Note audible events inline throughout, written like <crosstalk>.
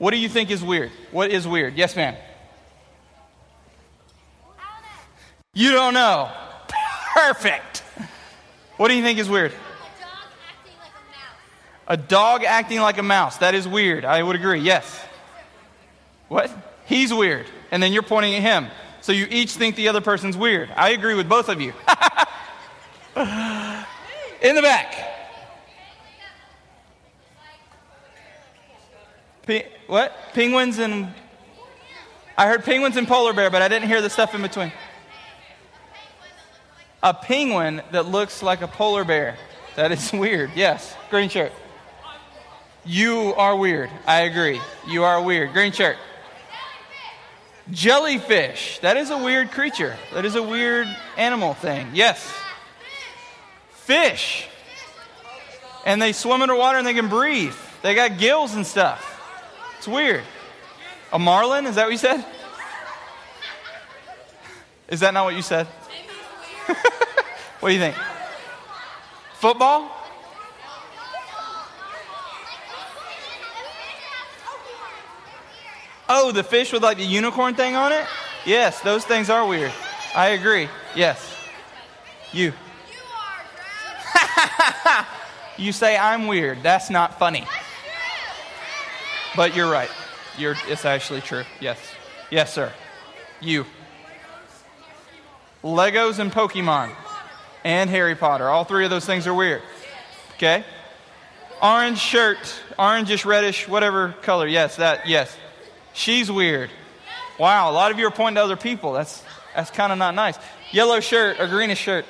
What do you think is weird? What is weird? Yes, ma'am. You don't know. Perfect. What do you think is weird? A dog acting like a mouse. That is weird. I would agree. Yes. What? He's weird. And then you're pointing at him. So you each think the other person's weird. I agree with both of you. <laughs> In the back. Pe- what? Penguins and. I heard penguins and polar bear, but I didn't hear the stuff in between. A penguin that looks like a polar bear. That is <laughs> weird. Yes. Green shirt. You are weird. I agree. You are weird. Green shirt. Jellyfish. That is a weird creature. That is a weird animal thing. Yes. Fish. And they swim underwater and they can breathe. They got gills and stuff. It's weird. A marlin? Is that what you said? Is that not what you said? <laughs> what do you think? Football? Oh, the fish with like the unicorn thing on it? Yes, those things are weird. I agree. Yes. You. you <laughs> say I'm weird. That's not funny. But you're right. You're, it's actually true. Yes. Yes, sir. You. Legos and Pokemon and Harry Potter. All three of those things are weird. Okay? Orange shirt, orangish, reddish, whatever color. Yes, that, yes. She's weird. Wow, a lot of you are pointing to other people. That's, that's kind of not nice. Yellow shirt or greenish shirt.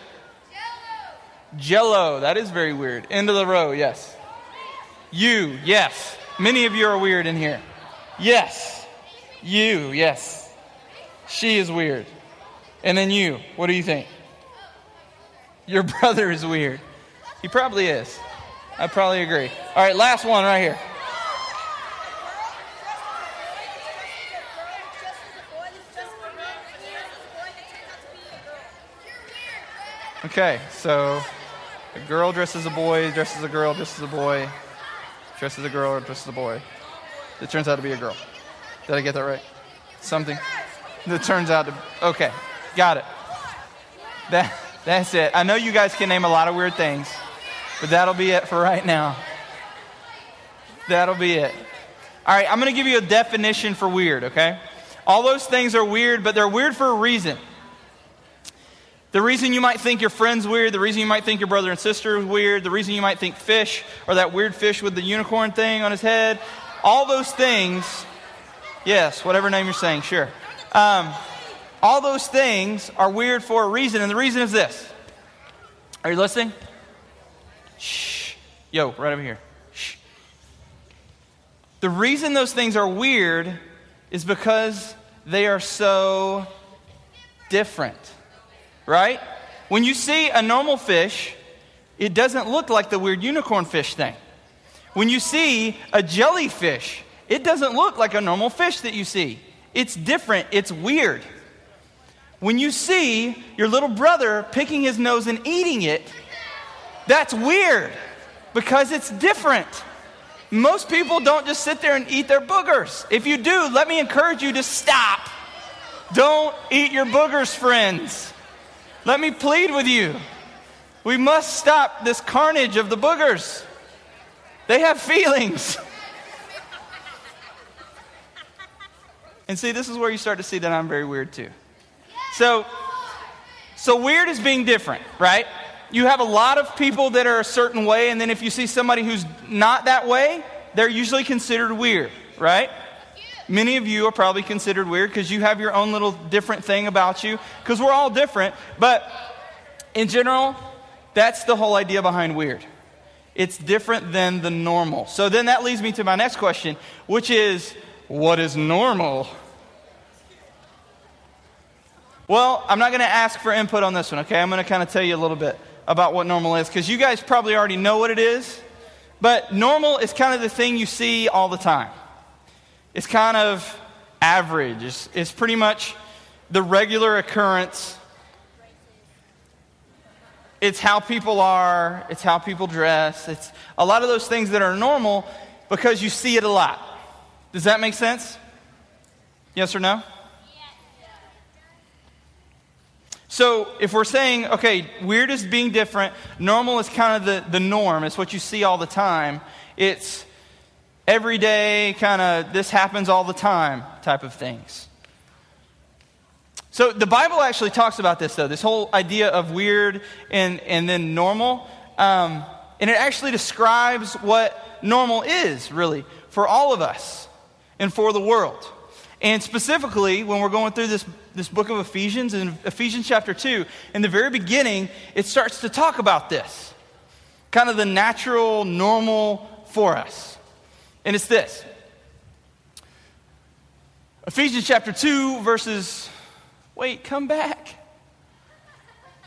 Yellow. Jello, that is very weird. End of the row, yes. You, yes. Many of you are weird in here. Yes. You, yes. She is weird. And then you, what do you think? Your <laughs> brother is weird. He probably is. I probably agree. All right, last one right here. Okay, so a girl dresses a boy, dresses a girl, dresses a boy, dresses a girl, dresses a boy. It turns out to be a girl. Did I get that right? Something that turns out to. Okay, got it. That, that's it. I know you guys can name a lot of weird things, but that'll be it for right now. That'll be it. All right, I'm going to give you a definition for weird, okay? All those things are weird, but they're weird for a reason. The reason you might think your friend's weird, the reason you might think your brother and sister is weird, the reason you might think fish or that weird fish with the unicorn thing on his head, all those things, yes, whatever name you're saying, sure. Um, all those things are weird for a reason, and the reason is this. Are you listening? Shh. Yo, right over here. Shh. The reason those things are weird is because they are so different right? When you see a normal fish, it doesn't look like the weird unicorn fish thing. When you see a jellyfish, it doesn't look like a normal fish that you see. It's different, it's weird. When you see your little brother picking his nose and eating it, that's weird because it's different. Most people don't just sit there and eat their boogers. If you do, let me encourage you to stop. Don't eat your boogers, friends. Let me plead with you. We must stop this carnage of the boogers. They have feelings. And see, this is where you start to see that I'm very weird too. So, so weird is being different, right? You have a lot of people that are a certain way, and then if you see somebody who's not that way, they're usually considered weird, right? Many of you are probably considered weird because you have your own little different thing about you, because we're all different. But in general, that's the whole idea behind weird. It's different than the normal. So then that leads me to my next question, which is what is normal? Well, I'm not going to ask for input on this one, okay? I'm going to kind of tell you a little bit about what normal is because you guys probably already know what it is. But normal is kind of the thing you see all the time. It's kind of average, it's, it's pretty much the regular occurrence. It's how people are, it's how people dress, it's a lot of those things that are normal because you see it a lot. Does that make sense? Yes or no? So, if we're saying, okay, weird is being different, normal is kind of the, the norm, it's what you see all the time, it's everyday, kind of this happens all the time type of things. So, the Bible actually talks about this, though, this whole idea of weird and, and then normal. Um, and it actually describes what normal is, really, for all of us and for the world. And specifically, when we're going through this, this book of Ephesians, in Ephesians chapter 2, in the very beginning, it starts to talk about this kind of the natural, normal for us. And it's this Ephesians chapter 2, verses. Wait, come back.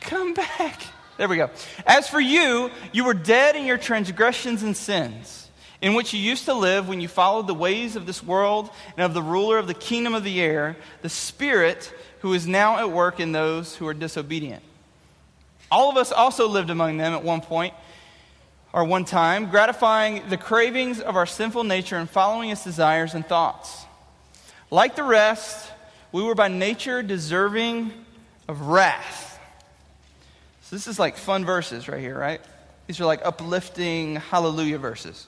Come back. There we go. As for you, you were dead in your transgressions and sins in which you used to live when you followed the ways of this world and of the ruler of the kingdom of the air, the Spirit who is now at work in those who are disobedient. All of us also lived among them at one point or one time, gratifying the cravings of our sinful nature and following its desires and thoughts. Like the rest, we were by nature deserving of wrath. So, this is like fun verses right here, right? These are like uplifting hallelujah verses.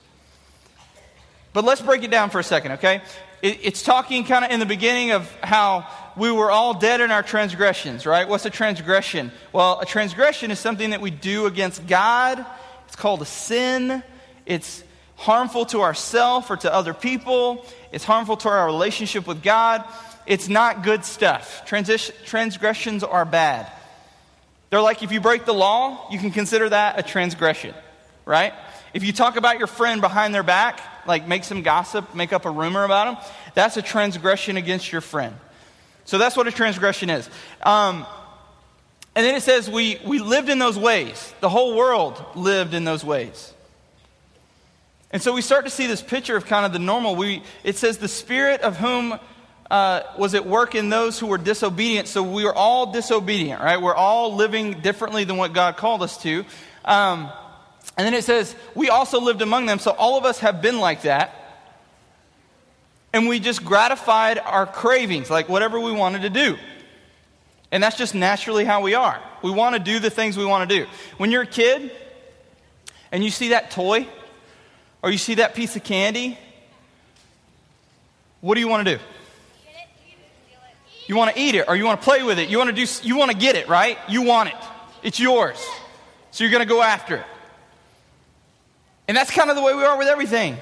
But let's break it down for a second, okay? It, it's talking kind of in the beginning of how we were all dead in our transgressions, right? What's a transgression? Well, a transgression is something that we do against God. It's called a sin. It's harmful to ourselves or to other people. It's harmful to our relationship with God. It's not good stuff. Transgressions are bad. They're like if you break the law, you can consider that a transgression, right? If you talk about your friend behind their back, like make some gossip, make up a rumor about them, that's a transgression against your friend. So that's what a transgression is. Um, and then it says we, we lived in those ways. The whole world lived in those ways. And so we start to see this picture of kind of the normal. We, it says, the spirit of whom uh, was at work in those who were disobedient. So we were all disobedient, right? We're all living differently than what God called us to. Um, and then it says, We also lived among them. So all of us have been like that. And we just gratified our cravings, like whatever we wanted to do. And that's just naturally how we are. We want to do the things we want to do. When you're a kid and you see that toy or you see that piece of candy, what do you want to do? You want to eat it or you want to play with it. You want to do you want to get it, right? You want it. It's yours. So you're going to go after it. And that's kind of the way we are with everything.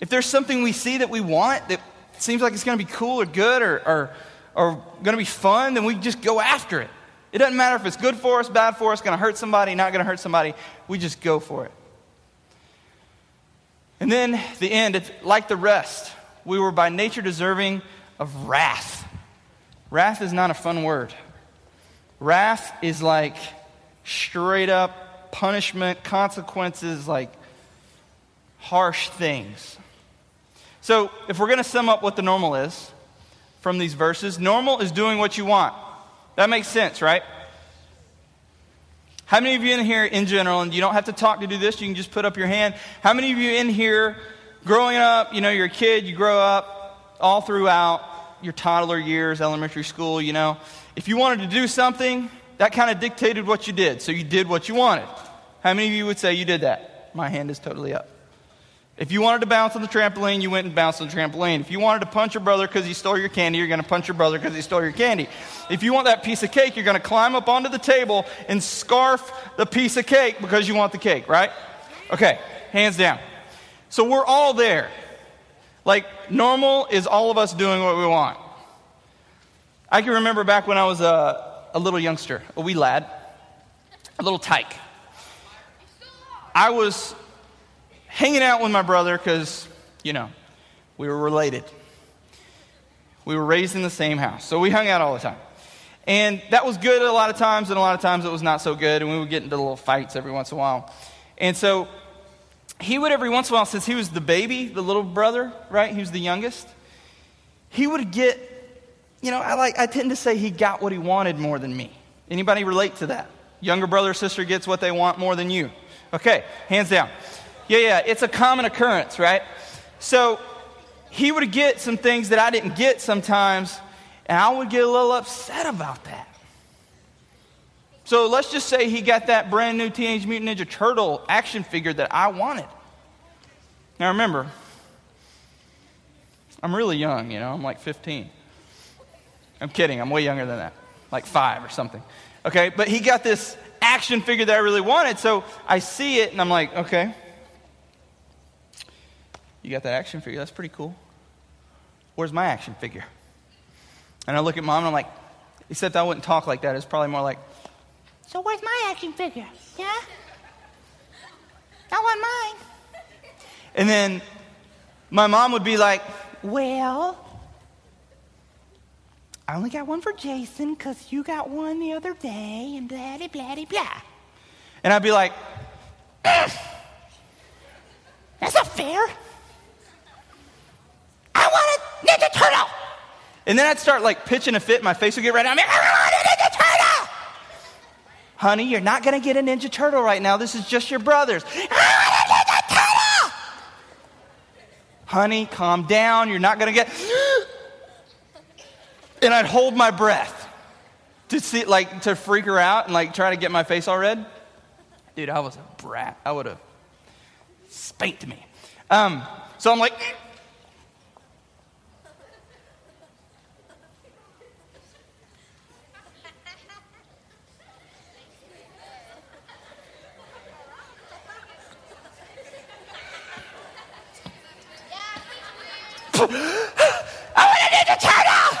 If there's something we see that we want that seems like it's going to be cool or good or, or, or going to be fun, then we just go after it. It doesn't matter if it's good for us, bad for us, going to hurt somebody, not going to hurt somebody. We just go for it. And then the end, like the rest. We were by nature deserving of wrath. Wrath is not a fun word. Wrath is like straight up punishment, consequences, like harsh things. So, if we're going to sum up what the normal is from these verses, normal is doing what you want. That makes sense, right? How many of you in here, in general, and you don't have to talk to do this, you can just put up your hand. How many of you in here, growing up, you know, you're a kid, you grow up all throughout your toddler years, elementary school, you know, if you wanted to do something, that kind of dictated what you did. So you did what you wanted. How many of you would say you did that? My hand is totally up. If you wanted to bounce on the trampoline, you went and bounced on the trampoline. If you wanted to punch your brother because he stole your candy, you're going to punch your brother because he stole your candy. If you want that piece of cake, you're going to climb up onto the table and scarf the piece of cake because you want the cake, right? Okay, hands down. So we're all there. Like, normal is all of us doing what we want. I can remember back when I was a, a little youngster, a wee lad, a little tyke. I was hanging out with my brother because, you know, we were related. We were raised in the same house, so we hung out all the time. And that was good a lot of times, and a lot of times it was not so good, and we would get into little fights every once in a while. And so he would every once in a while, since he was the baby, the little brother, right? He was the youngest. He would get, you know, I like I tend to say he got what he wanted more than me. Anybody relate to that? Younger brother or sister gets what they want more than you. Okay, hands down. Yeah, yeah, it's a common occurrence, right? So he would get some things that I didn't get sometimes, and I would get a little upset about that. So let's just say he got that brand new Teenage Mutant Ninja Turtle action figure that I wanted. Now remember, I'm really young, you know, I'm like 15. I'm kidding, I'm way younger than that, like five or something. Okay, but he got this action figure that I really wanted, so I see it and I'm like, okay, you got that action figure, that's pretty cool. Where's my action figure? And I look at mom and I'm like, except I wouldn't talk like that, it's probably more like, so where's my action figure? Yeah? I want mine. And then my mom would be like, Well, I only got one for Jason because you got one the other day and blah, blah, blah, blah. And I'd be like, <clears throat> That's not fair. I want a Ninja Turtle. And then I'd start like pitching a fit. My face would get red. I'm like, I want a Ninja Turtle. Honey, you're not going to get a Ninja Turtle right now. This is just your brother's. I want a Ninja Turtle. Honey, calm down. You're not going to get. <gasps> and I'd hold my breath to see, like, to freak her out and like try to get my face all red. Dude, I was a brat. I would have spanked me. Um, so I'm like. I want a Ninja Turtle!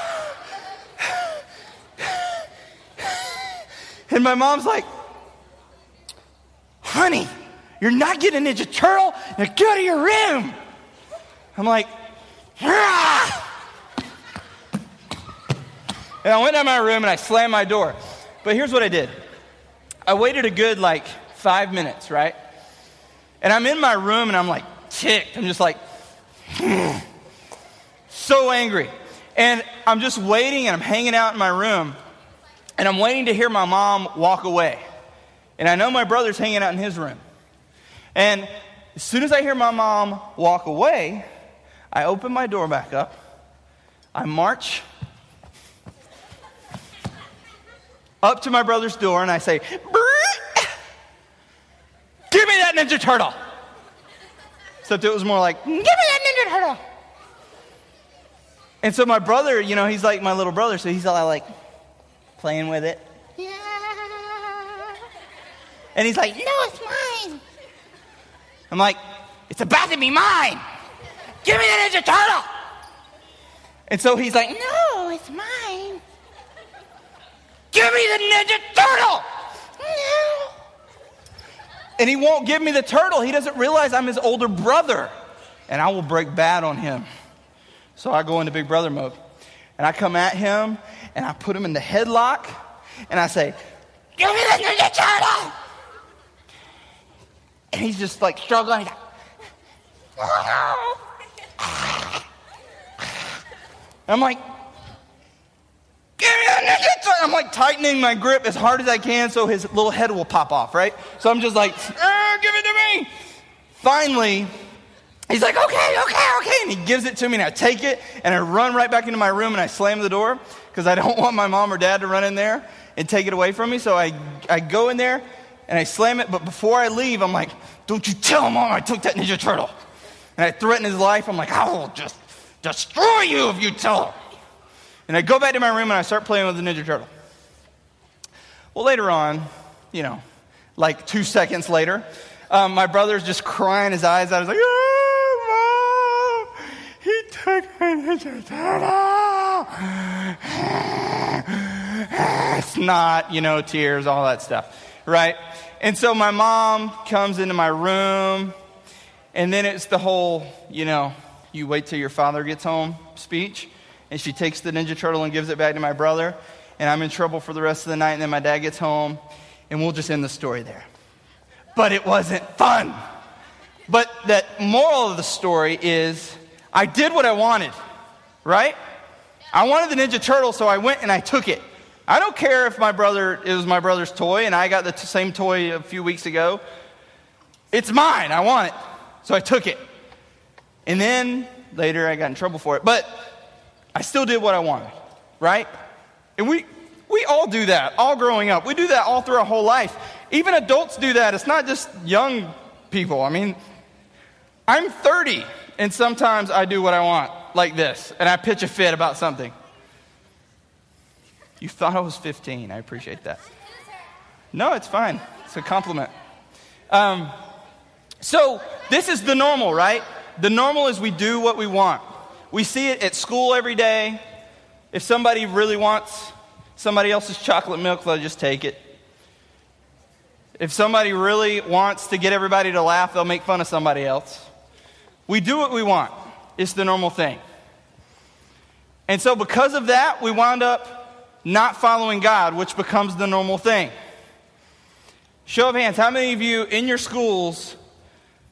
And my mom's like, honey, you're not getting a Ninja Turtle. Now go to your room. I'm like, "Ah!" And I went to my room and I slammed my door. But here's what I did I waited a good like five minutes, right? And I'm in my room and I'm like ticked. I'm just like, so angry. And I'm just waiting and I'm hanging out in my room and I'm waiting to hear my mom walk away. And I know my brother's hanging out in his room. And as soon as I hear my mom walk away, I open my door back up. I march up to my brother's door and I say, Give me that Ninja Turtle. Except it was more like, Give me that Ninja Turtle. And so my brother, you know, he's like my little brother, so he's all like playing with it. Yeah. And he's like, No, it's mine. I'm like, it's about to be mine. Give me the Ninja Turtle. And so he's like, No, it's mine. give me the Ninja Turtle. No. And he won't give me the turtle. He doesn't realize I'm his older brother. And I will break bad on him. So I go into big brother mode. And I come at him and I put him in the headlock and I say, Give me the Ninja Turtle. And he's just like struggling. He's like, I'm like, Give me the Ninja Turtle. I'm like tightening my grip as hard as I can so his little head will pop off, right? So I'm just like, "Ah, give it to me. Finally, he's like, okay, okay, okay. And he gives it to me and I take it and I run right back into my room and I slam the door because I don't <laughs> want my mom or dad to run in there and take it away from me. So I, I go in there and I slam it. But before I leave, I'm like, don't you tell mom I took that Ninja Turtle. And I threaten his life. I'm like, I will just destroy you if you tell her. And I go back to my room and I start playing with the Ninja Turtle. Well, later on, you know, like two seconds later, um, my brother's just crying his eyes out. He's like, oh, Mom, he took my Ninja Turtle. It's not, you know, tears, all that stuff, right? And so my mom comes into my room, and then it's the whole, you know, you wait till your father gets home speech and she takes the Ninja Turtle and gives it back to my brother, and I'm in trouble for the rest of the night, and then my dad gets home, and we'll just end the story there. But it wasn't fun. But the moral of the story is I did what I wanted, right? I wanted the Ninja Turtle, so I went and I took it. I don't care if my brother, it was my brother's toy, and I got the t- same toy a few weeks ago. It's mine. I want it. So I took it. And then Later, I got in trouble for it. But I still did what I wanted, right? And we, we all do that, all growing up. We do that all through our whole life. Even adults do that. It's not just young people. I mean, I'm 30, and sometimes I do what I want, like this, and I pitch a fit about something. You thought I was 15. I appreciate that. No, it's fine. It's a compliment. Um, so, this is the normal, right? The normal is we do what we want. We see it at school every day. If somebody really wants somebody else's chocolate milk, they'll just take it. If somebody really wants to get everybody to laugh, they'll make fun of somebody else. We do what we want, it's the normal thing. And so, because of that, we wound up not following God, which becomes the normal thing. Show of hands, how many of you in your schools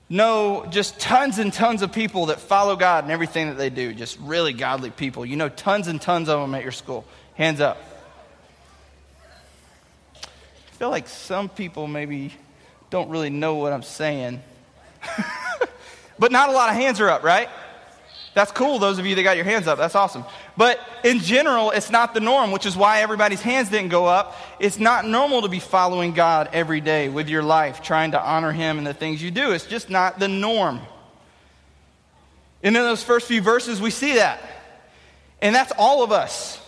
know just tons and tons of people that follow God and everything that they do? Just really godly people. You know tons and tons of them at your school. Hands up. I feel like some people maybe don't really know what I'm saying. <laughs> but not a lot of hands are up, right? That's cool, those of you that got your hands up. That's awesome. But in general, it's not the norm, which is why everybody's hands didn't go up. It's not normal to be following God every day with your life, trying to honor Him in the things you do. It's just not the norm. And in those first few verses, we see that. And that's all of us.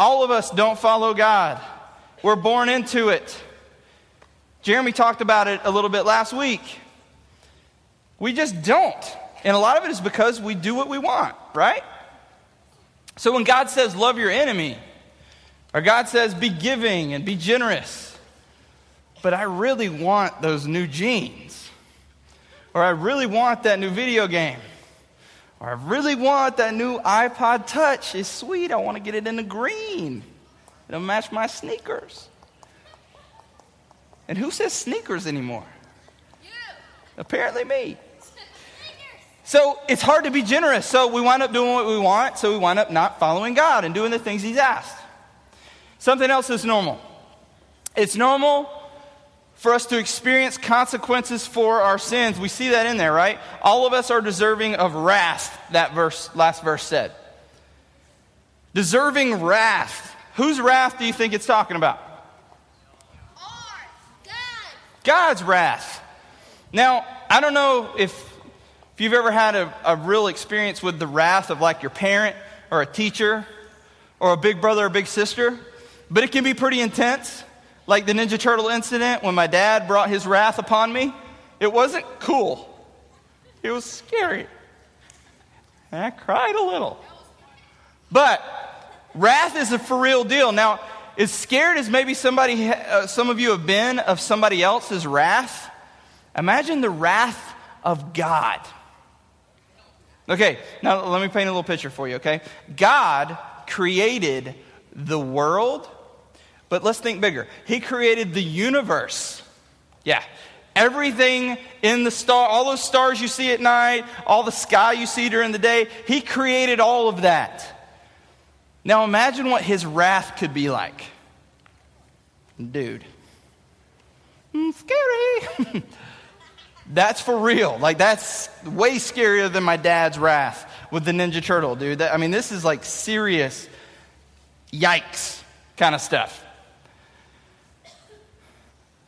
All of us don't follow God, we're born into it. Jeremy talked about it a little bit last week. We just don't. And a lot of it is because we do what we want, right? So when God says, love your enemy, or God says, be giving and be generous, but I really want those new jeans, or I really want that new video game, or I really want that new iPod Touch. It's sweet. I want to get it in the green. It'll match my sneakers. And who says sneakers anymore? You. Apparently me. So it's hard to be generous. So we wind up doing what we want, so we wind up not following God and doing the things He's asked. Something else is normal. It's normal for us to experience consequences for our sins. We see that in there, right? All of us are deserving of wrath, that verse, last verse said. Deserving wrath. Whose wrath do you think it's talking about? God. God's wrath. Now, I don't know if if you've ever had a, a real experience with the wrath of like your parent or a teacher or a big brother or big sister, but it can be pretty intense. Like the Ninja Turtle incident when my dad brought his wrath upon me. It wasn't cool, it was scary. And I cried a little. But wrath is a for real deal. Now, as scared as maybe somebody, uh, some of you have been of somebody else's wrath, imagine the wrath of God. Okay, now let me paint a little picture for you, okay? God created the world, but let's think bigger. He created the universe. Yeah. Everything in the star, all those stars you see at night, all the sky you see during the day, He created all of that. Now imagine what His wrath could be like. Dude. Mm, scary. <laughs> That's for real. Like, that's way scarier than my dad's wrath with the Ninja Turtle, dude. That, I mean, this is like serious yikes kind of stuff.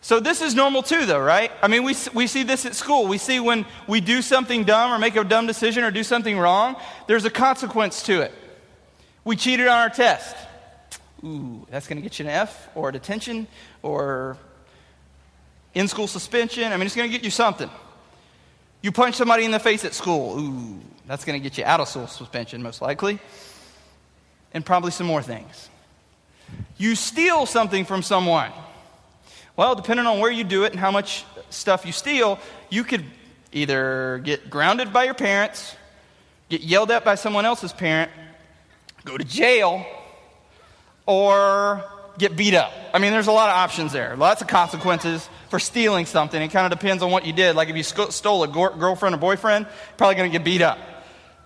So, this is normal too, though, right? I mean, we, we see this at school. We see when we do something dumb or make a dumb decision or do something wrong, there's a consequence to it. We cheated on our test. Ooh, that's going to get you an F or a detention or in school suspension. I mean, it's going to get you something. You punch somebody in the face at school. Ooh, that's going to get you out of school suspension, most likely. And probably some more things. You steal something from someone. Well, depending on where you do it and how much stuff you steal, you could either get grounded by your parents, get yelled at by someone else's parent, go to jail, or get beat up. I mean, there's a lot of options there, lots of consequences for stealing something. It kind of depends on what you did. Like if you stole a girlfriend or boyfriend, probably going to get beat up.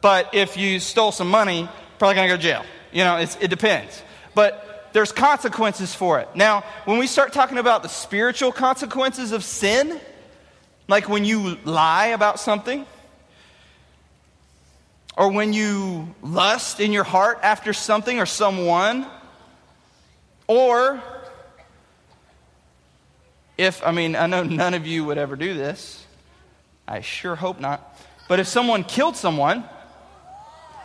But if you stole some money, probably going to go to jail. You know, it depends. But there's consequences for it. Now, when we start talking about the spiritual consequences of sin, like when you lie about something, or when you lust in your heart after something or someone, or if, I mean, I know none of you would ever do this. I sure hope not. But if someone killed someone,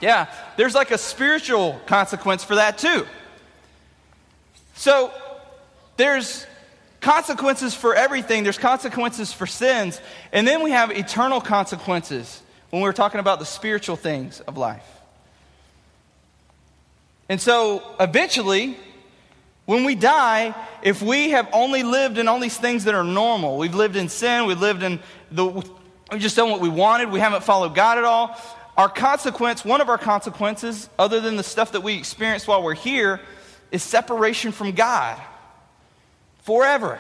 yeah, there's like a spiritual consequence for that too. So there's consequences for everything, there's consequences for sins, and then we have eternal consequences when we're talking about the spiritual things of life. And so eventually, when we die, if we have only lived in all these things that are normal, we've lived in sin, we've lived in the, we've just done what we wanted, we haven't followed God at all, our consequence, one of our consequences, other than the stuff that we experience while we're here, is separation from God forever.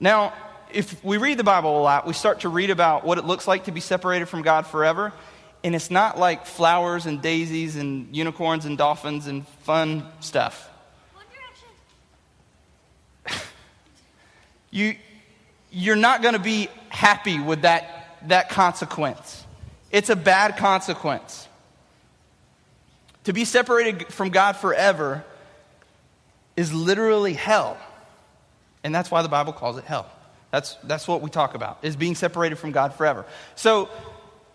Now, if we read the Bible a lot, we start to read about what it looks like to be separated from God forever. And it's not like flowers and daisies and unicorns and dolphins and fun stuff. <laughs> you, you're not going to be happy with that, that consequence. It's a bad consequence. To be separated from God forever is literally hell. And that's why the Bible calls it hell. That's, that's what we talk about, is being separated from God forever. So,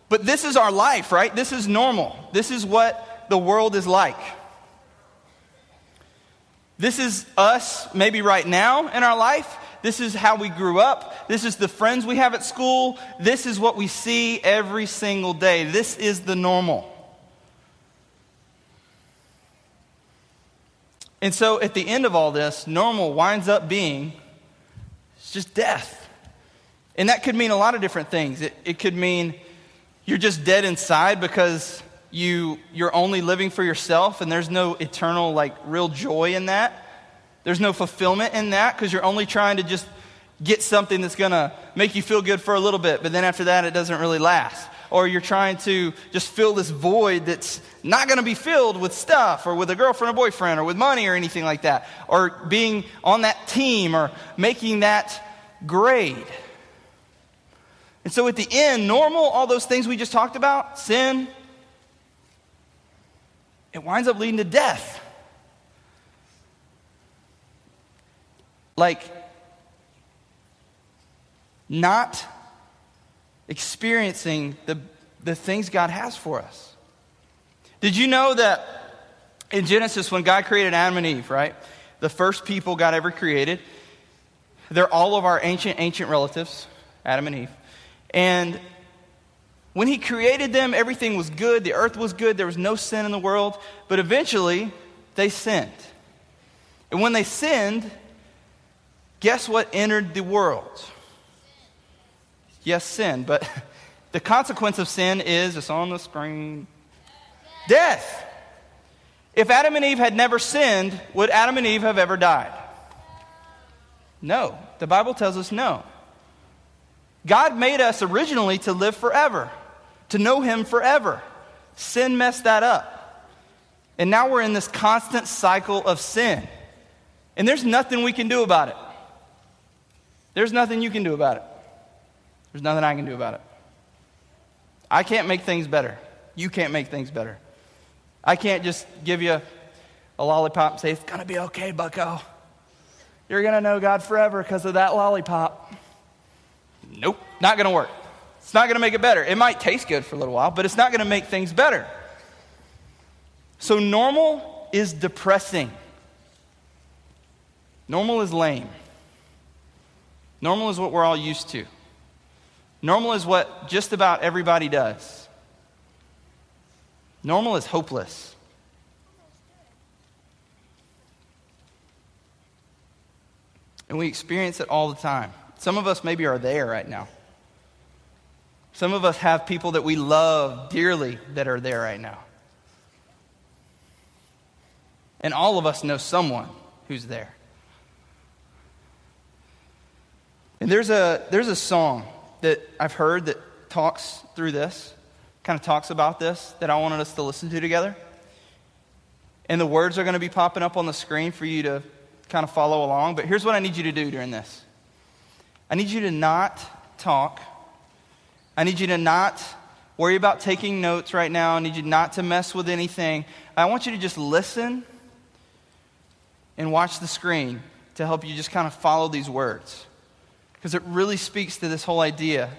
but this is our life, right? This is normal. This is what the world is like. This is us, maybe right now in our life. This is how we grew up. This is the friends we have at school. This is what we see every single day. This is the normal. And so at the end of all this, normal winds up being it's just death. And that could mean a lot of different things. It, it could mean you're just dead inside because you, you're only living for yourself and there's no eternal, like, real joy in that. There's no fulfillment in that because you're only trying to just get something that's going to make you feel good for a little bit, but then after that, it doesn't really last. Or you're trying to just fill this void that's not going to be filled with stuff or with a girlfriend or boyfriend or with money or anything like that. Or being on that team or making that grade. And so at the end, normal, all those things we just talked about, sin, it winds up leading to death. Like, not experiencing the, the things God has for us. Did you know that in Genesis, when God created Adam and Eve, right? The first people God ever created, they're all of our ancient, ancient relatives, Adam and Eve. And when he created them, everything was good. The earth was good. There was no sin in the world. But eventually, they sinned. And when they sinned, guess what entered the world? Yes, sin. But <laughs> the consequence of sin is it's on the screen death. If Adam and Eve had never sinned, would Adam and Eve have ever died? No. The Bible tells us no. God made us originally to live forever, to know Him forever. Sin messed that up. And now we're in this constant cycle of sin. And there's nothing we can do about it. There's nothing you can do about it. There's nothing I can do about it. I can't make things better. You can't make things better. I can't just give you a lollipop and say, it's going to be okay, bucko. You're going to know God forever because of that lollipop. Nope, not going to work. It's not going to make it better. It might taste good for a little while, but it's not going to make things better. So, normal is depressing. Normal is lame. Normal is what we're all used to. Normal is what just about everybody does. Normal is hopeless. And we experience it all the time. Some of us maybe are there right now. Some of us have people that we love dearly that are there right now. And all of us know someone who's there. And there's a, there's a song that I've heard that talks through this, kind of talks about this, that I wanted us to listen to together. And the words are going to be popping up on the screen for you to kind of follow along. But here's what I need you to do during this I need you to not talk, I need you to not worry about taking notes right now. I need you not to mess with anything. I want you to just listen and watch the screen to help you just kind of follow these words. Because it really speaks to this whole idea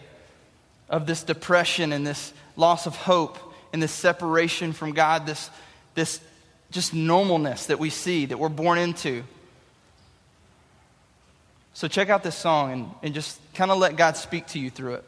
of this depression and this loss of hope and this separation from God, this, this just normalness that we see, that we're born into. So check out this song and, and just kind of let God speak to you through it.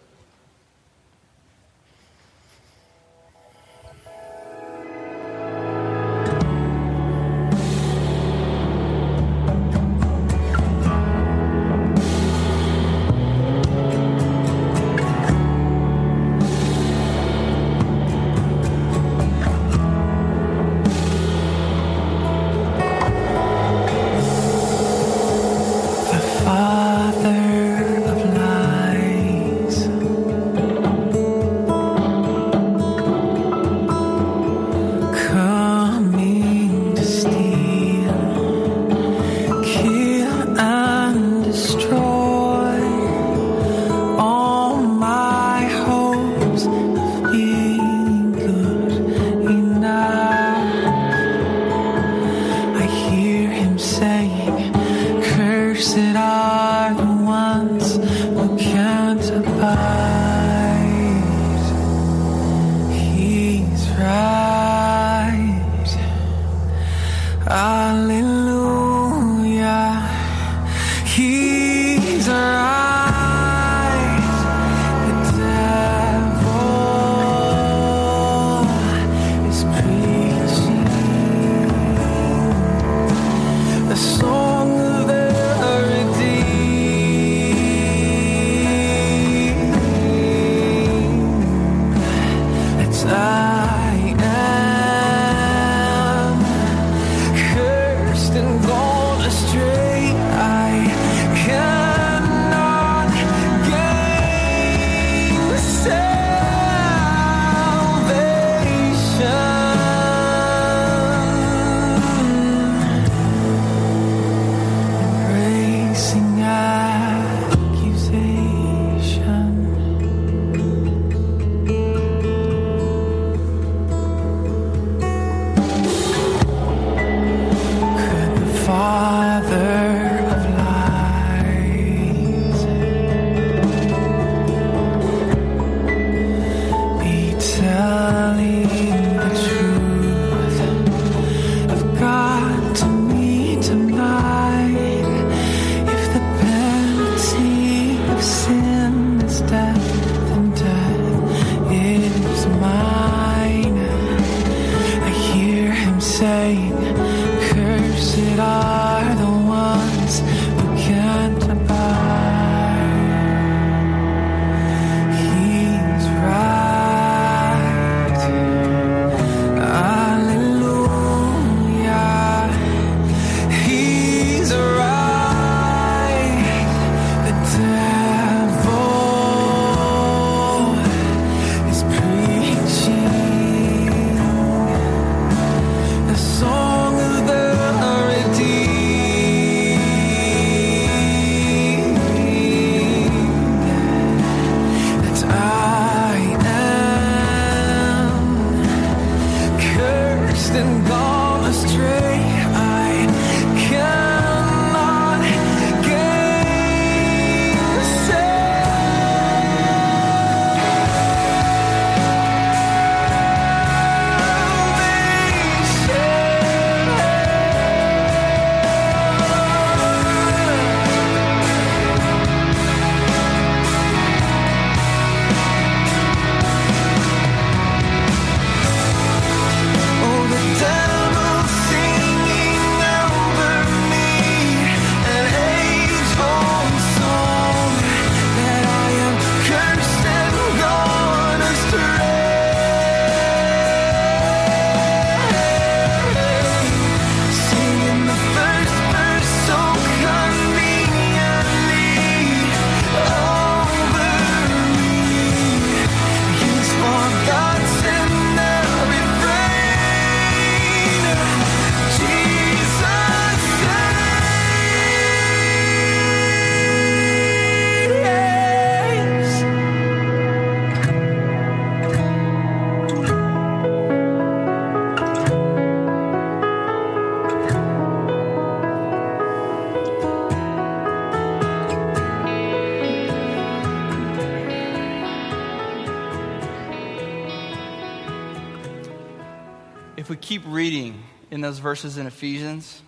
Keep reading in those verses in Ephesians,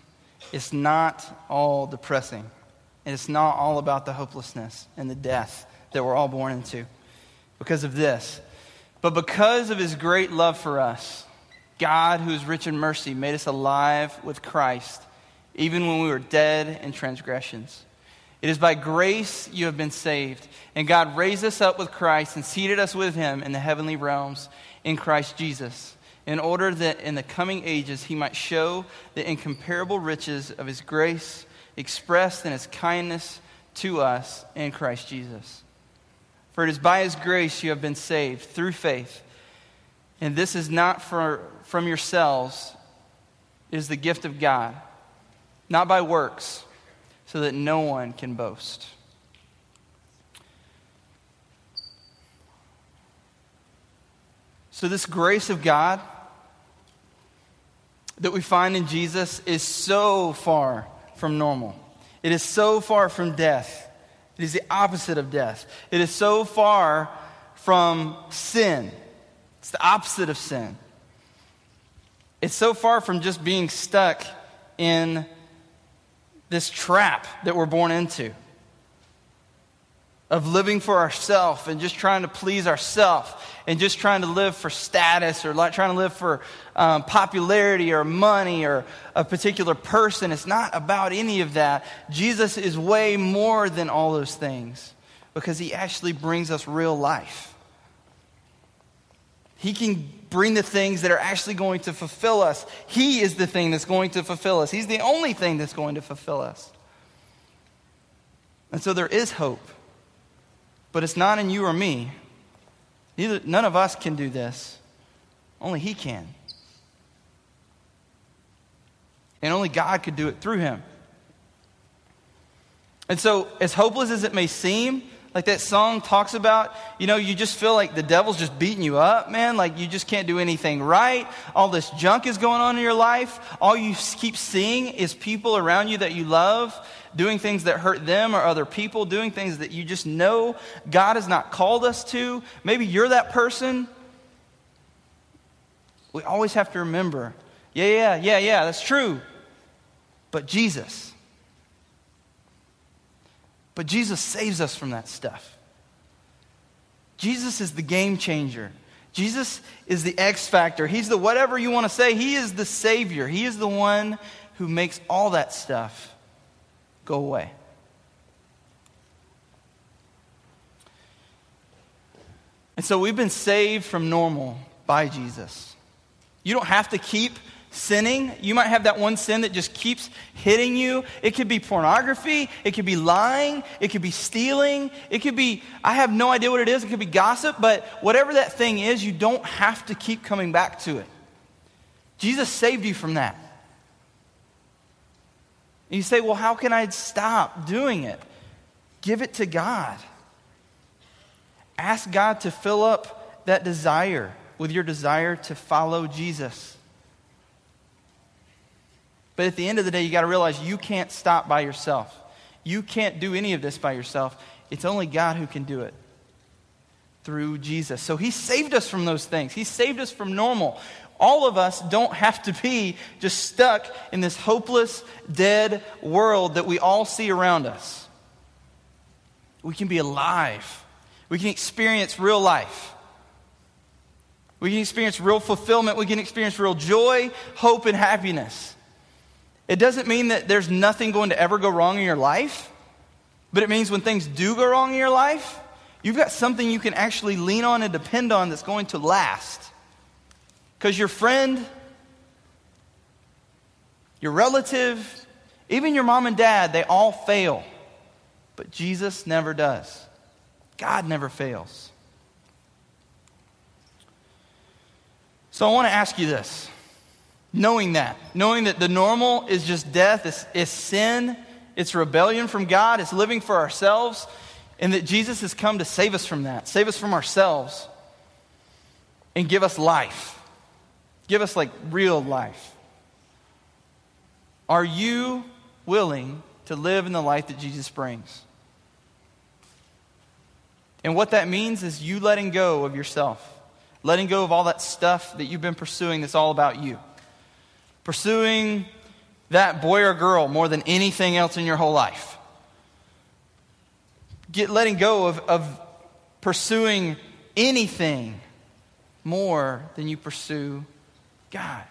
it's not all depressing. And it's not all about the hopelessness and the death that we're all born into because of this. But because of his great love for us, God, who is rich in mercy, made us alive with Christ, even when we were dead in transgressions. It is by grace you have been saved. And God raised us up with Christ and seated us with him in the heavenly realms in Christ Jesus, in order that in the coming ages he might show the incomparable riches of his grace expressed in his kindness to us in Christ Jesus. For it is by his grace you have been saved through faith. And this is not for, from yourselves, it is the gift of God, not by works, so that no one can boast. So, this grace of God that we find in Jesus is so far from normal. It is so far from death. It is the opposite of death. It is so far from sin. It's the opposite of sin. It's so far from just being stuck in this trap that we're born into of living for ourselves and just trying to please ourselves and just trying to live for status or like trying to live for um, popularity or money or a particular person. It's not about any of that. Jesus is way more than all those things because he actually brings us real life. He can bring the things that are actually going to fulfill us. He is the thing that's going to fulfill us. He's the only thing that's going to fulfill us. And so there is hope. But it's not in you or me. Neither, none of us can do this. Only He can. And only God could do it through Him. And so, as hopeless as it may seem, like that song talks about, you know, you just feel like the devil's just beating you up, man. Like you just can't do anything right. All this junk is going on in your life. All you keep seeing is people around you that you love doing things that hurt them or other people, doing things that you just know God has not called us to. Maybe you're that person. We always have to remember yeah, yeah, yeah, yeah, that's true. But Jesus. But Jesus saves us from that stuff. Jesus is the game changer. Jesus is the X factor. He's the whatever you want to say. He is the Savior. He is the one who makes all that stuff go away. And so we've been saved from normal by Jesus. You don't have to keep sinning. You might have that one sin that just keeps hitting you. It could be pornography. It could be lying. It could be stealing. It could be, I have no idea what it is. It could be gossip. But whatever that thing is, you don't have to keep coming back to it. Jesus saved you from that. And you say, well, how can I stop doing it? Give it to God. Ask God to fill up that desire with your desire to follow Jesus. But at the end of the day, you got to realize you can't stop by yourself. You can't do any of this by yourself. It's only God who can do it through Jesus. So he saved us from those things. He saved us from normal all of us don't have to be just stuck in this hopeless, dead world that we all see around us. We can be alive. We can experience real life. We can experience real fulfillment. We can experience real joy, hope, and happiness. It doesn't mean that there's nothing going to ever go wrong in your life, but it means when things do go wrong in your life, you've got something you can actually lean on and depend on that's going to last. Because your friend, your relative, even your mom and dad, they all fail. But Jesus never does. God never fails. So I want to ask you this. Knowing that, knowing that the normal is just death, it's, it's sin, it's rebellion from God, it's living for ourselves, and that Jesus has come to save us from that, save us from ourselves, and give us life. Give us like real life. Are you willing to live in the life that Jesus brings? And what that means is you letting go of yourself, letting go of all that stuff that you've been pursuing that's all about you. pursuing that boy or girl more than anything else in your whole life. Get letting go of, of pursuing anything more than you pursue God.